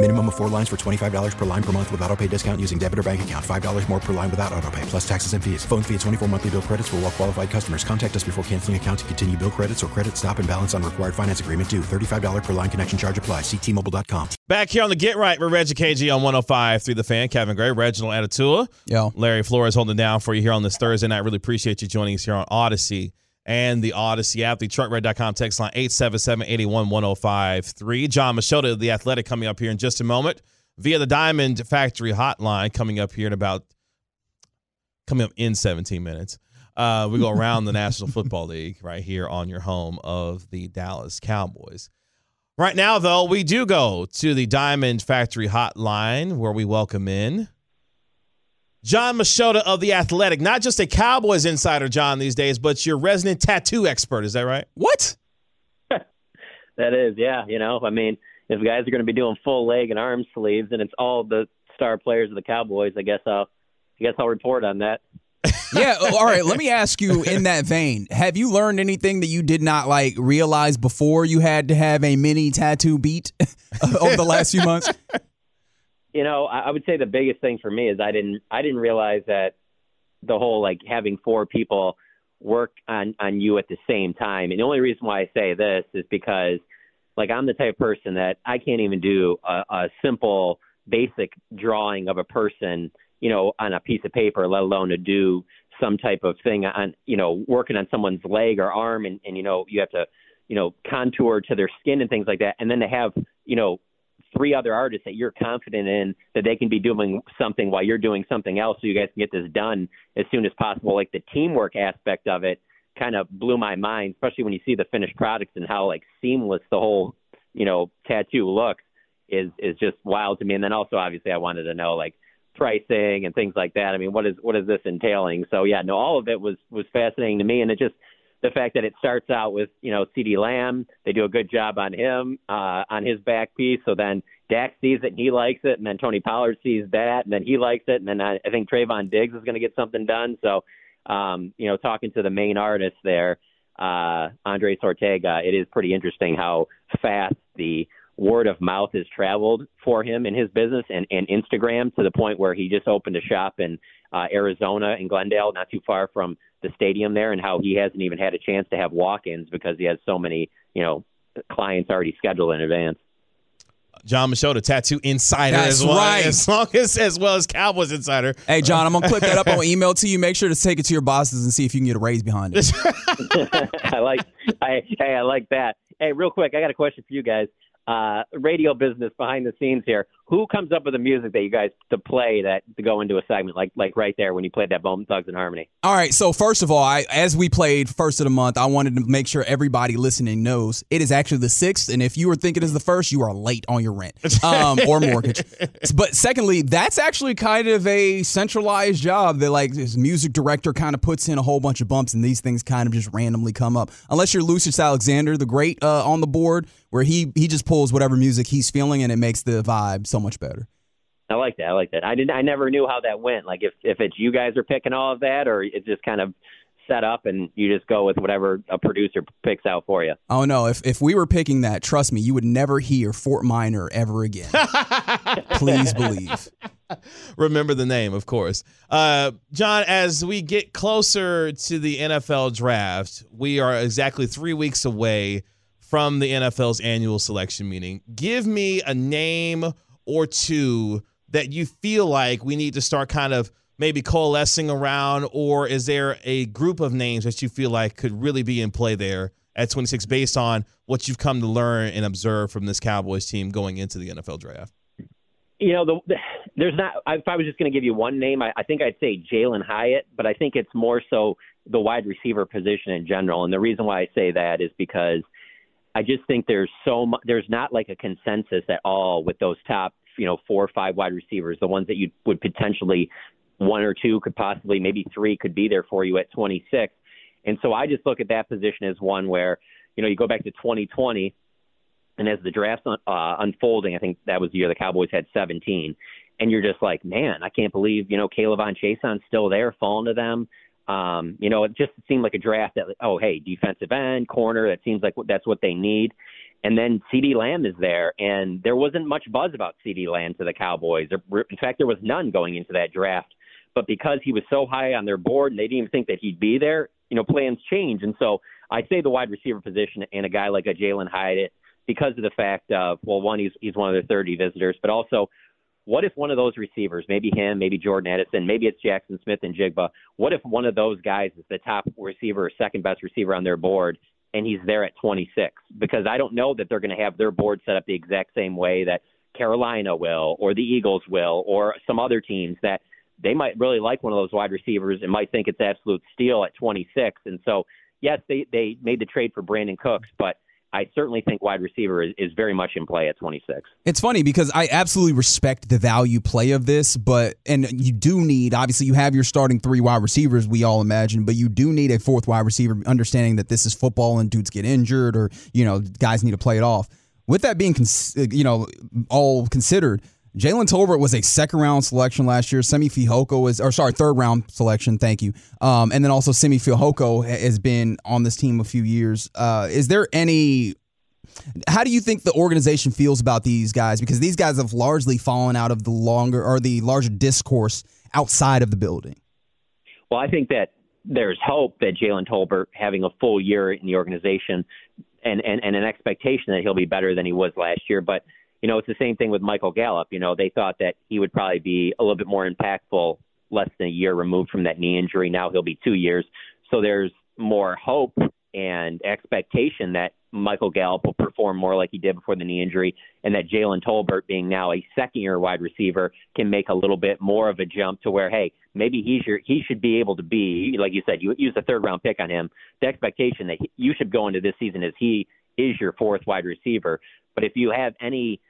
Minimum of four lines for $25 per line per month with auto pay discount using debit or bank account. $5 more per line without auto pay, plus taxes and fees. Phone fee at 24 monthly bill credits for all well qualified customers. Contact us before canceling account to continue bill credits or credit stop and balance on required finance agreement due. $35 per line connection charge apply. Ctmobile.com. Back here on the Get Right with Reggie KG on 105 through the fan. Kevin Gray, Reginald Atatula. Yo. Larry Flores holding down for you here on this Thursday night. Really appreciate you joining us here on Odyssey and the Odyssey app. The truckred.com text line 877 81 1053. Jon Machota The Athletic coming up here in just a moment via the Diamond Factory hotline coming up here in about coming up in 17 minutes. Uh, we go around the National Football League right here on your home of the Dallas Cowboys. Right now, though, we do go to the Diamond Factory hotline where we welcome in Jon Machota of The Athletic. Not just a Cowboys insider, Jon, these days, but your resident tattoo expert. Is that right? What? that is, yeah. You know, I mean, if guys are going to be doing full leg and arm sleeves, and it's all the star players of the Cowboys, I guess I'll, I guess I'll report on that. yeah. Oh, all right. Let me ask you in that vein: Have you learned anything that you did not like realize before you had to have a mini tattoo beat over the last few months? You know, I would say the biggest thing for me is I didn't I didn't realize that the whole like having four people work on on you at the same time. And the only reason why I say this is because like I'm the type of person that I can't even do a, a simple basic drawing of a person, you know, on a piece of paper, let alone to do some type of thing on, you know, working on someone's leg or arm and, and you know, you have to, you know, contour to their skin and things like that. And then to have, you know, three other artists that you're confident in that they can be doing something while you're doing something else so you guys can get this done as soon as possible. Like the teamwork aspect of it kind of blew my mind, especially when you see the finished products and how like seamless the whole, you know, tattoo looks is is just wild to me. And then also obviously I wanted to know like pricing and things like that. I mean, what is what is this entailing? So yeah, no, all of it was was fascinating to me, and it just the fact that it starts out with you know CeeDee Lamb, they do a good job on him uh, on his back piece. So then Dak sees it and he likes it, and then Tony Pollard sees that and then he likes it, and then I, I think Trevon Diggs is going to get something done. So um, you know, talking to the main artist there, uh, Andres Ortega, it is pretty interesting how fast the word of mouth has traveled for him in his business and, and Instagram to the point where he just opened a shop in uh, Arizona in Glendale, not too far from the stadium there, and how he hasn't even had a chance to have walk-ins because he has so many, you know, clients already scheduled in advance. Jon Machota, tattoo insider That's as well, right. as long as as well as Cowboys insider. Hey, Jon, I'm gonna clip that up on email to you. Make sure to take it to your bosses and see if you can get a raise behind it. I like, I hey, I like that. Hey, real quick, I got a question for you guys. Uh, radio business behind the scenes here. Who comes up with the music that you guys to play that to go into a segment like like right there when you played that Bone Thugs-n-Harmony? All right. So first of all, I as we played first of the month, I wanted to make sure everybody listening knows it is actually the sixth, and if you were thinking it's the first, you are late on your rent um, or mortgage. But secondly, that's actually kind of a centralized job that like this music director kind of puts in a whole bunch of bumps, and these things kind of just randomly come up. Unless you're Lucius Alexander, the great uh, on the board, where he he just pulls whatever music he's feeling, and it makes the vibe so much better. I like that. I like that. I didn't. I never knew how that went. Like if if it's you guys are picking all of that, or it's just kind of set up and you just go with whatever a producer picks out for you. Oh no! If if we were picking that, trust me, you would never hear Fort Minor ever again. Please believe. Remember the name, of course. Uh, Jon, as we get closer to the NFL draft, we are exactly three weeks away from the NFL's annual selection meeting. Give me a name or two that you feel like we need to start kind of maybe coalescing around, or is there a group of names that you feel like could really be in play there at 26 based on what you've come to learn and observe from this Cowboys team going into the NFL draft? You know, the, the, there's not. If I was just going to give you one name, I, I think I'd say Jalin Hyatt, but I think it's more so the wide receiver position in general. And the reason why I say that is because I just think there's so much. There's not like a consensus at all with those top, you know, four or five wide receivers, the ones that you would potentially one or two could possibly, maybe three could be there for you at 26. And so I just look at that position as one where, you know, you go back to 2020 and as the draft's uh, unfolding, I think that was the year the Cowboys had 17. And you're just like, man, I can't believe, you know, K'Lavon Chaisson's still there, falling to them. Um, you know, it just seemed like a draft that, oh, hey, defensive end, corner, that seems like that's what they need. And then CeeDee Lamb is there, and there wasn't much buzz about CeeDee Lamb to the Cowboys. In fact, there was none going into that draft. But because he was so high on their board and they didn't even think that he'd be there, you know, plans change. And so I say the wide receiver position and a guy like a Jalin Hyatt because of the fact of well, one he's he's one of their 30 visitors, but also what if one of those receivers, maybe him, maybe Jordan Addison, maybe it's Jaxon Smith-Njigba, what if one of those guys is the top receiver or second best receiver on their board and he's there at 26? Because I don't know that they're going to have their board set up the exact same way that Carolina will or the Eagles will or some other teams that they might really like one of those wide receivers and might think it's absolute steal at 26. And so, yes, they, they made the trade for Brandin Cooks, but – I certainly think wide receiver is, is very much in play at 26. It's funny because I absolutely respect the value play of this, but and you do need obviously you have your starting three wide receivers we all imagine, but you do need a fourth wide receiver, understanding that this is football and dudes get injured or you know guys need to play it off. With that being you know all considered, Jalen Tolbert was a second round selection last year. Simi Fehoko was, or sorry, third round selection. Thank you. Um, and then also Simi Fehoko has been on this team a few years. Uh, is there any? How do you think the organization feels about these guys? Because these guys have largely fallen out of the longer or the larger discourse outside of the building. Well, I think that there's hope that Jalen Tolbert having a full year in the organization and, and, and an expectation that he'll be better than he was last year. But you know, it's the same thing with Michael Gallup. You know, they thought that he would probably be a little bit more impactful less than a year removed from that knee injury. Now he'll be two years. So there's more hope and expectation that Michael Gallup will perform more like he did before the knee injury, and that Jalen Tolbert, being now a second year wide receiver, can make a little bit more of a jump to where, hey, maybe he's your, he should be able to be, like you said, you use a third round pick on him. The expectation that he, you should go into this season is he is your fourth wide receiver. But if you have any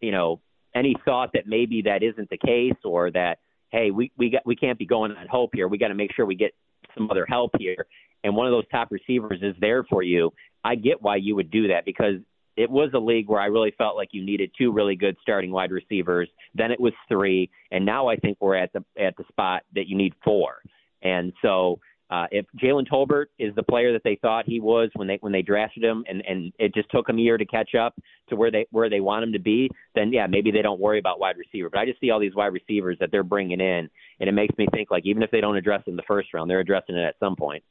you know, any thought that maybe that isn't the case or that hey, we we got we can't be going on hope here. We got to make sure we get some other help here. And one of those top receivers is there for you. I get why you would do that because it was a league where I really felt like you needed two really good starting wide receivers. Then it was three, and now I think we're at the at the spot that you need four. And so uh, if Jalen Tolbert is the player that they thought he was when they when they drafted him, and and it just took him a year to catch up to where they where they want him to be, then yeah, maybe they don't worry about wide receiver. But I just see all these wide receivers that they're bringing in, and it makes me think like even if they don't address it in the first round, they're addressing it at some point.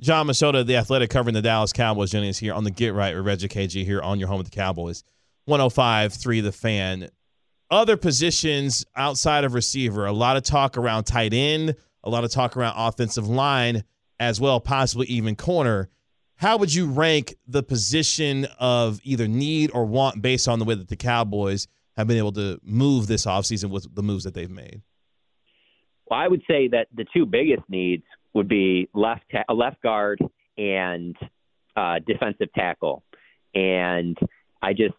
Jon Machota, the athletic covering the Dallas Cowboys, joining us here on the Get Right with Reggie KG here on your home with the Cowboys. 105.3 The Fan. Other positions outside of receiver, a lot of talk around tight end a lot of talk around offensive line as well, possibly even corner. How would you rank the position of either need or want based on the way that the Cowboys have been able to move this offseason with the moves that they've made? Well, I would say that the two biggest needs would be left ta- left guard and uh, defensive tackle. And I just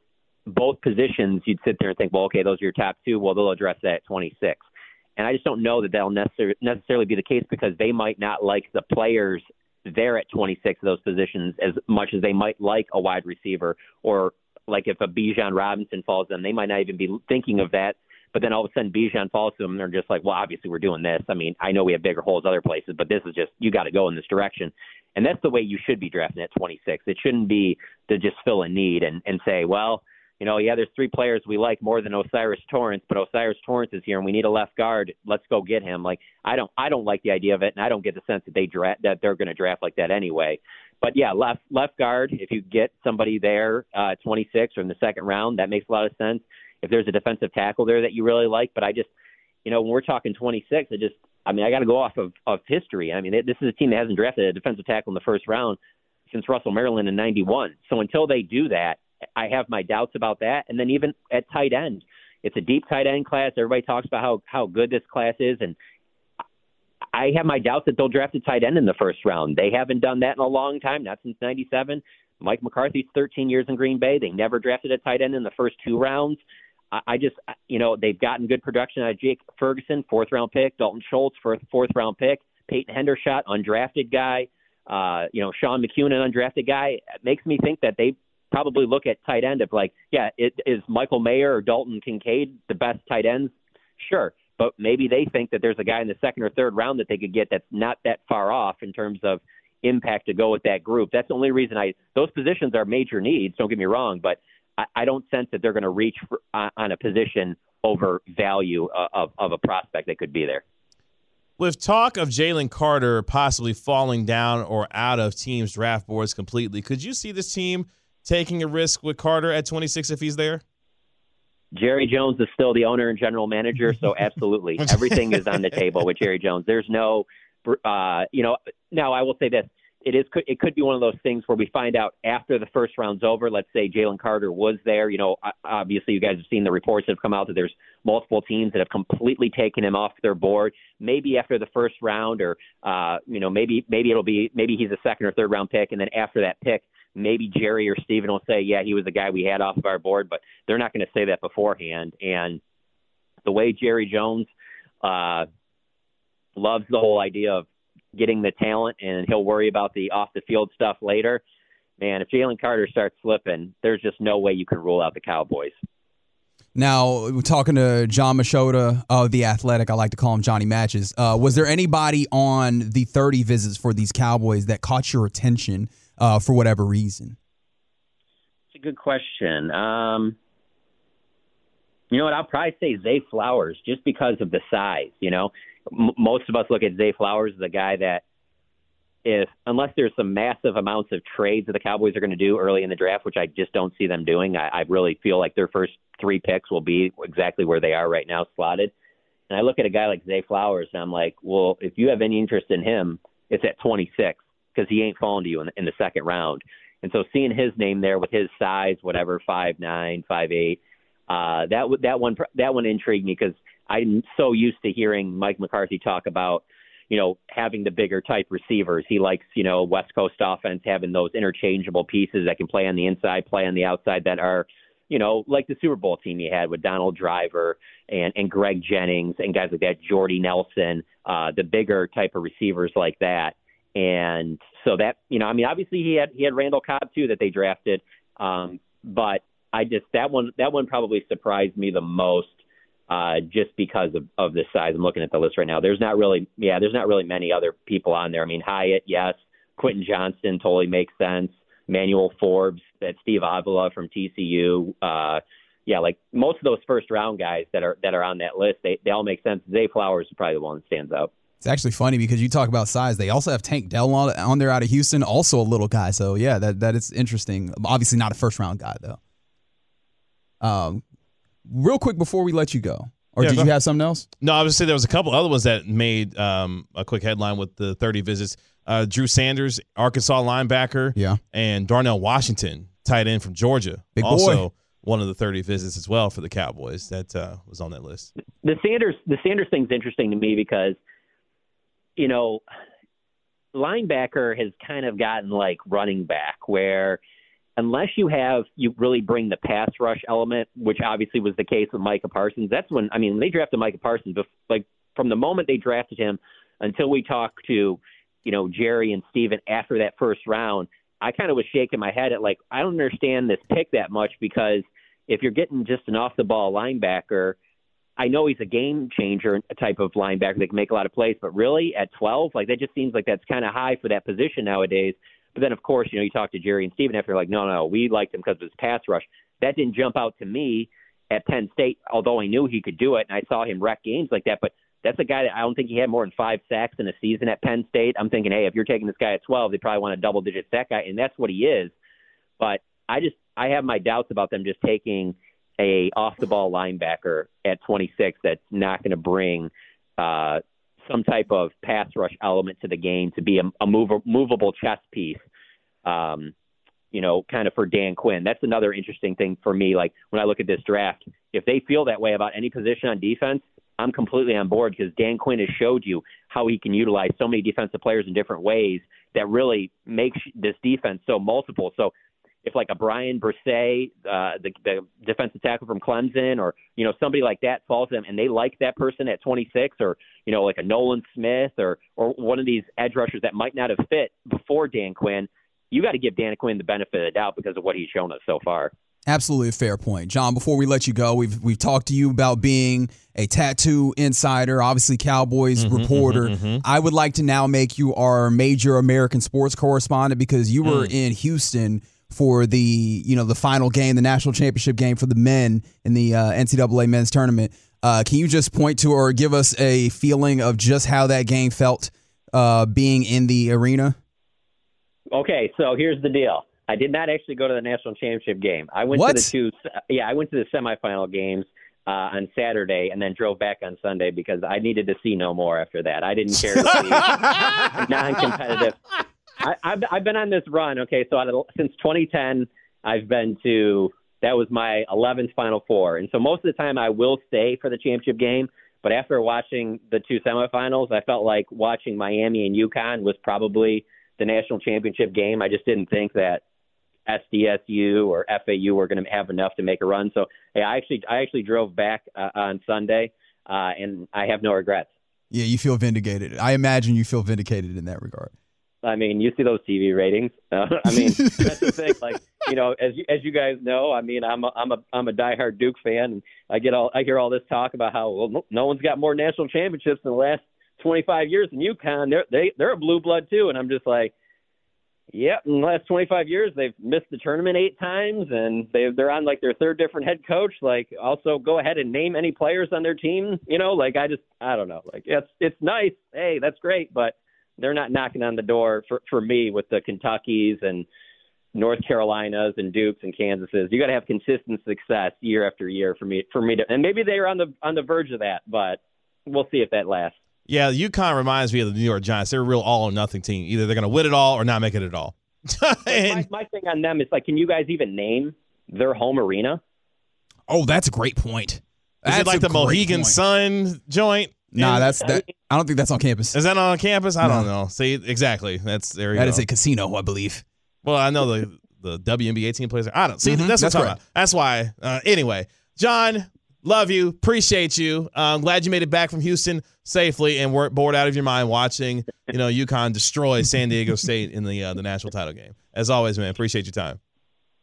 both positions, you'd sit there and think, well, okay, those are your top two. Well, they'll address that at 26. And I just don't know that that'll necessar- necessarily be the case because they might not like the players there at 26 of those positions as much as they might like a wide receiver or like if a Bijan Robinson falls them, they might not even be thinking of that. But then all of a sudden Bijan falls to them and they're just like, well, obviously we're doing this. I mean, I know we have bigger holes other places, but this is just you got to go in this direction. And that's the way you should be drafting at 26. It shouldn't be to just fill a need and and say, well, you know, yeah, there's three players we like more than O'Cyrus Torrence, but O'Cyrus Torrence is here and we need a left guard. Let's go get him. Like I don't I don't like the idea of it and I don't get the sense that they draft that they're going to draft like that anyway. But yeah, left left guard, if you get somebody there uh 26 or in the second round, that makes a lot of sense. If there's a defensive tackle there that you really like, but I just you know, when we're talking 26, I just I mean, I got to go off of, of history. I mean, this is a team that hasn't drafted a defensive tackle in the first round since Russell Maryland in 91. So until they do that, I have my doubts about that. And then even at tight end, it's a deep tight end class. Everybody talks about how, how good this class is. And I have my doubts that they'll draft a tight end in the first round. They haven't done that in a long time, not since 97. Mike McCarthy's 13 years in Green Bay. They never drafted a tight end in the first two rounds. I just, you know, they've gotten good production out of Jake Ferguson, fourth round pick, Dalton Schultz, fourth, fourth round pick, Peyton Hendershot, undrafted guy, uh, you know, Sean McKeon, an undrafted guy. It makes me think that they probably look at tight end of like, yeah, it, is Michael Mayer or Dalton Kincaid the best tight ends? Sure. But maybe they think that there's a guy in the second or third round that they could get that's not that far off in terms of impact to go with that group. That's the only reason I, those positions are major needs, don't get me wrong, but I, I don't sense that they're going to reach for, on, on a position over value uh, of, of a prospect that could be there. With talk of Jalen Carter possibly falling down or out of teams' draft boards completely, could you see this team taking a risk with Carter at 26 if he's there? Jerry Jones is still the owner and general manager, so absolutely everything is on the table with Jerry Jones. There's no, uh, you know. Now I will say this: it is it could be one of those things where we find out after the first round's over. Let's say Jalen Carter was there. You know, obviously you guys have seen the reports that have come out that there's multiple teams that have completely taken him off their board. Maybe after the first round, or uh, you know, maybe maybe it'll be maybe he's a second or third round pick, and then after that pick, maybe Jerry or Steven will say, yeah, he was the guy we had off of our board, but they're not going to say that beforehand. And the way Jerry Jones uh, loves the whole idea of getting the talent and he'll worry about the off the field stuff later. Man, if Jalen Carter starts slipping, there's just no way you can rule out the Cowboys. Now, talking to Jon Machota of The Athletic, I like to call him Johnny Matches. Uh, was there anybody on the 30 visits for these Cowboys that caught your attention uh, for whatever reason? It's a good question. Um, you know what? I'll probably say Zay Flowers just because of the size. You know, M- most of us look at Zay Flowers as a guy that, if unless there's some massive amounts of trades that the Cowboys are going to do early in the draft, which I just don't see them doing, I, I really feel like their first three picks will be exactly where they are right now, slotted. And I look at a guy like Zay Flowers, and I'm like, well, if you have any interest in him, it's at 26 because he ain't falling to you in, in the second round. And so seeing his name there with his size, whatever five nine, five eight, uh, that that one that one intrigued me because I'm so used to hearing Mike McCarthy talk about you know having the bigger type receivers. He likes you know West Coast offense having those interchangeable pieces that can play on the inside, play on the outside that are you know, like the Super Bowl team you had with Donald Driver and, and Greg Jennings and guys like that, Jordy Nelson, uh, the bigger type of receivers like that. And so that you know, I mean, obviously he had he had Randall Cobb too that they drafted, um, but I just that one that one probably surprised me the most, uh, just because of of the size. I'm looking at the list right now. There's not really yeah, there's not really many other people on there. I mean, Hyatt, yes, Quentin Johnston totally makes sense. Emmanuel Forbes, that Steve Avila from TCU. Uh, yeah, like most of those first round guys that are that are on that list, they they all make sense. Zay Flowers is probably the one that stands out. It's actually funny because you talk about size. They also have Tank Dell on, on there out of Houston, also a little guy. So yeah, that that is interesting. Obviously not a first round guy though. Um, real quick before we let you go, or yeah, did you have something else? No, I was say there was a couple other ones that made um, a quick headline with the 30 visits. Uh, Drew Sanders, Arkansas linebacker, yeah, and Darnell Washington, tight end from Georgia, Big also boy. one of the 30 visits as well for the Cowboys that uh, was on that list. The Sanders, the Sanders thing's interesting to me because – you know, linebacker has kind of gotten like running back where unless you have you really bring the pass rush element, which obviously was the case with Micah Parsons. That's when I mean they drafted Micah Parsons, but like from the moment they drafted him until we talked to you know Jerry and Steven after that first round, I kind of was shaking my head at like I don't understand this pick that much because if you're getting just an off the ball linebacker I know he's a game changer type of linebacker that can make a lot of plays, but really at 12, like that just seems like that's kind of high for that position nowadays. But then, of course, you know, you talk to Jerry and Steven after, like, no, no, we liked him because of his pass rush. That didn't jump out to me at Penn State, although I knew he could do it, and I saw him wreck games like that. But that's a guy that I don't think he had more than five sacks in a season at Penn State. I'm thinking, hey, if you're taking this guy at 12, they probably want a double digit sack guy, and that's what he is. But I just I have my doubts about them just taking – a off the ball linebacker at 26 that's not going to bring uh, some type of pass rush element to the game to be a, a move, movable chess piece. Um, you know, kind of for Dan Quinn. That's another interesting thing for me. Like when I look at this draft, if they feel that way about any position on defense, I'm completely on board because Dan Quinn has showed you how he can utilize so many defensive players in different ways that really makes this defense so multiple. So if like a Bryan Bresee, uh, the, the defensive tackle from Clemson, or you know somebody like that falls to them, and they like that person at 26, or you know like a Nolan Smith, or or one of these edge rushers that might not have fit before Dan Quinn, you got to give Dan Quinn the benefit of the doubt because of what he's shown us so far. Absolutely a fair point. Jon, before we let you go, we've we've talked to you about being a tattoo insider, obviously Cowboys mm-hmm, reporter. Mm-hmm, mm-hmm. I would like to now make you our major American sports correspondent because you were mm. in Houston for the you know the final game, the national championship game for the men in the uh, NCAA men's tournament. Uh, can you just point to or give us a feeling of just how that game felt uh, being in the arena? Okay, so here's the deal. I did not actually go to the national championship game. I went what? to the two. Yeah, I went to the semifinal games uh, on Saturday and then drove back on Sunday because I needed to see no more after that. I didn't care to see non-competitive. I've I've been on this run. Okay, so of, since 2010, I've been to that was my 11th Final Four, and so most of the time I will stay for the championship game. But after watching the two semifinals, I felt like watching Miami and UConn was probably the national championship game. I just didn't think that SDSU or FAU were going to have enough to make a run. So hey, I actually I actually drove back uh, on Sunday, uh, and I have no regrets. Yeah, you feel vindicated. I imagine you feel vindicated in that regard. I mean, you see those TV ratings. Uh, I mean, that's the thing. Like, you know, as you, as you guys know, I mean, I'm a I'm a I'm a diehard Duke fan, and I get all I hear all this talk about how well no, no one's got more national championships in the last 25 years than UConn. They're they they're a blue blood too, and I'm just like, Yep, in the last 25 years, they've missed the tournament eight times, and they they're on like their third different head coach. Like, also go ahead and name any players on their team. You know, like I just I don't know. Like it's it's nice. Hey, that's great, but they're not knocking on the door for for me with the Kentuckys and North Carolinas and Dukes and Kansases. You got to have consistent success year after year for me for me to, and maybe they're on the on the verge of that, but we'll see if that lasts. Yeah, UConn reminds me of the New York Giants. They're a real all or nothing team. Either they're going to win it all or not make it at all. and, my, my thing on them is like, can you guys even name their home arena? Oh, that's a great point. That's is it like the Mohegan point. Sun joint? Nah, that's that. I don't think that's on campus. Is that on campus? I no. don't know. See, exactly. That's there. That go. is a casino, I believe. Well, I know the the WNBA team plays there. I don't see. Mm-hmm. That's what that's I'm talking about. That's why. Uh, anyway, Jon, love you, appreciate you. I'm glad you made it back from Houston safely and weren't bored out of your mind watching, you know, UConn destroy San Diego State in the uh, the national title game. As always, man, appreciate your time.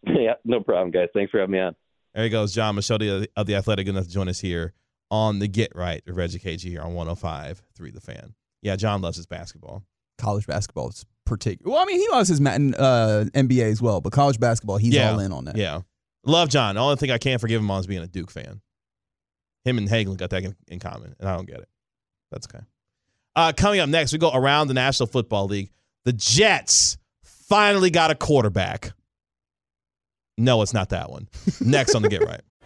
Yeah, no problem, guys. Thanks for having me on. There he goes, Jon Machota of the Athletic, enough to join us here on the Get Right of Reggie KG here on 105 3 The Fan. Yeah, Jon loves his basketball. College basketball is particular. Well, I mean, he loves his uh, NBA as well, but college basketball, he's yeah, all in on that. Yeah. Love Jon. The only thing I can't forgive him on is being a Duke fan. Him and Hagelin got that in, in common, and I don't get it. That's okay. Uh, coming up next, we go around the National Football League. The Jets finally got a quarterback. No, it's not that one. Next on the Get Right.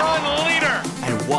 leader. And